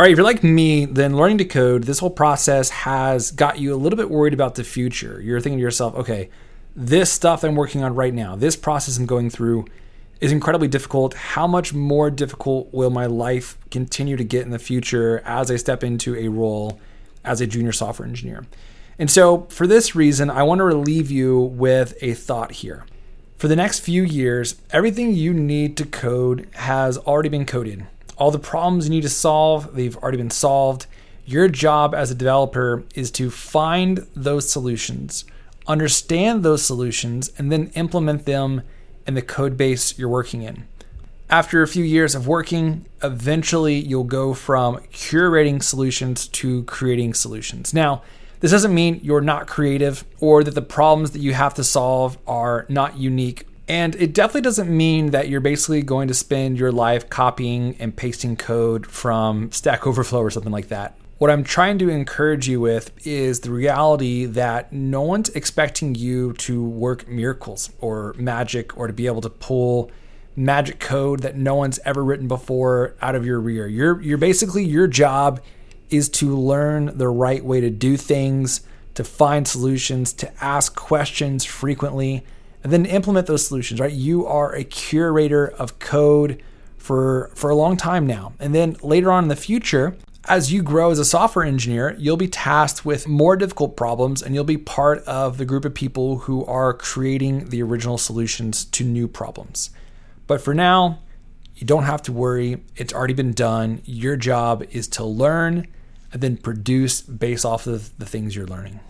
All right, if you're like me, then learning to code, this whole process has got you a little bit worried about the future. You're thinking to yourself, okay, this stuff I'm working on right now, this process I'm going through is incredibly difficult. How much more difficult will my life continue to get in the future as I step into a role as a junior software engineer? And so, for this reason, I want to relieve you with a thought here. For the next few years, everything you need to code has already been coded. All the problems you need to solve, they've already been solved. Your job as a developer is to find those solutions, understand those solutions, and then implement them in the code base you're working in. After a few years of working, eventually you'll go from curating solutions to creating solutions. Now, this doesn't mean you're not creative or that the problems that you have to solve are not unique and it definitely doesn't mean that you're basically going to spend your life copying and pasting code from Stack Overflow or something like that. What I'm trying to encourage you with is the reality that no one's expecting you to work miracles or magic or to be able to pull magic code that no one's ever written before out of your rear. You're you're basically your job is to learn the right way to do things, to find solutions, to ask questions frequently and then implement those solutions, right? You are a curator of code for for a long time now. And then later on in the future, as you grow as a software engineer, you'll be tasked with more difficult problems and you'll be part of the group of people who are creating the original solutions to new problems. But for now, you don't have to worry. It's already been done. Your job is to learn and then produce based off of the things you're learning.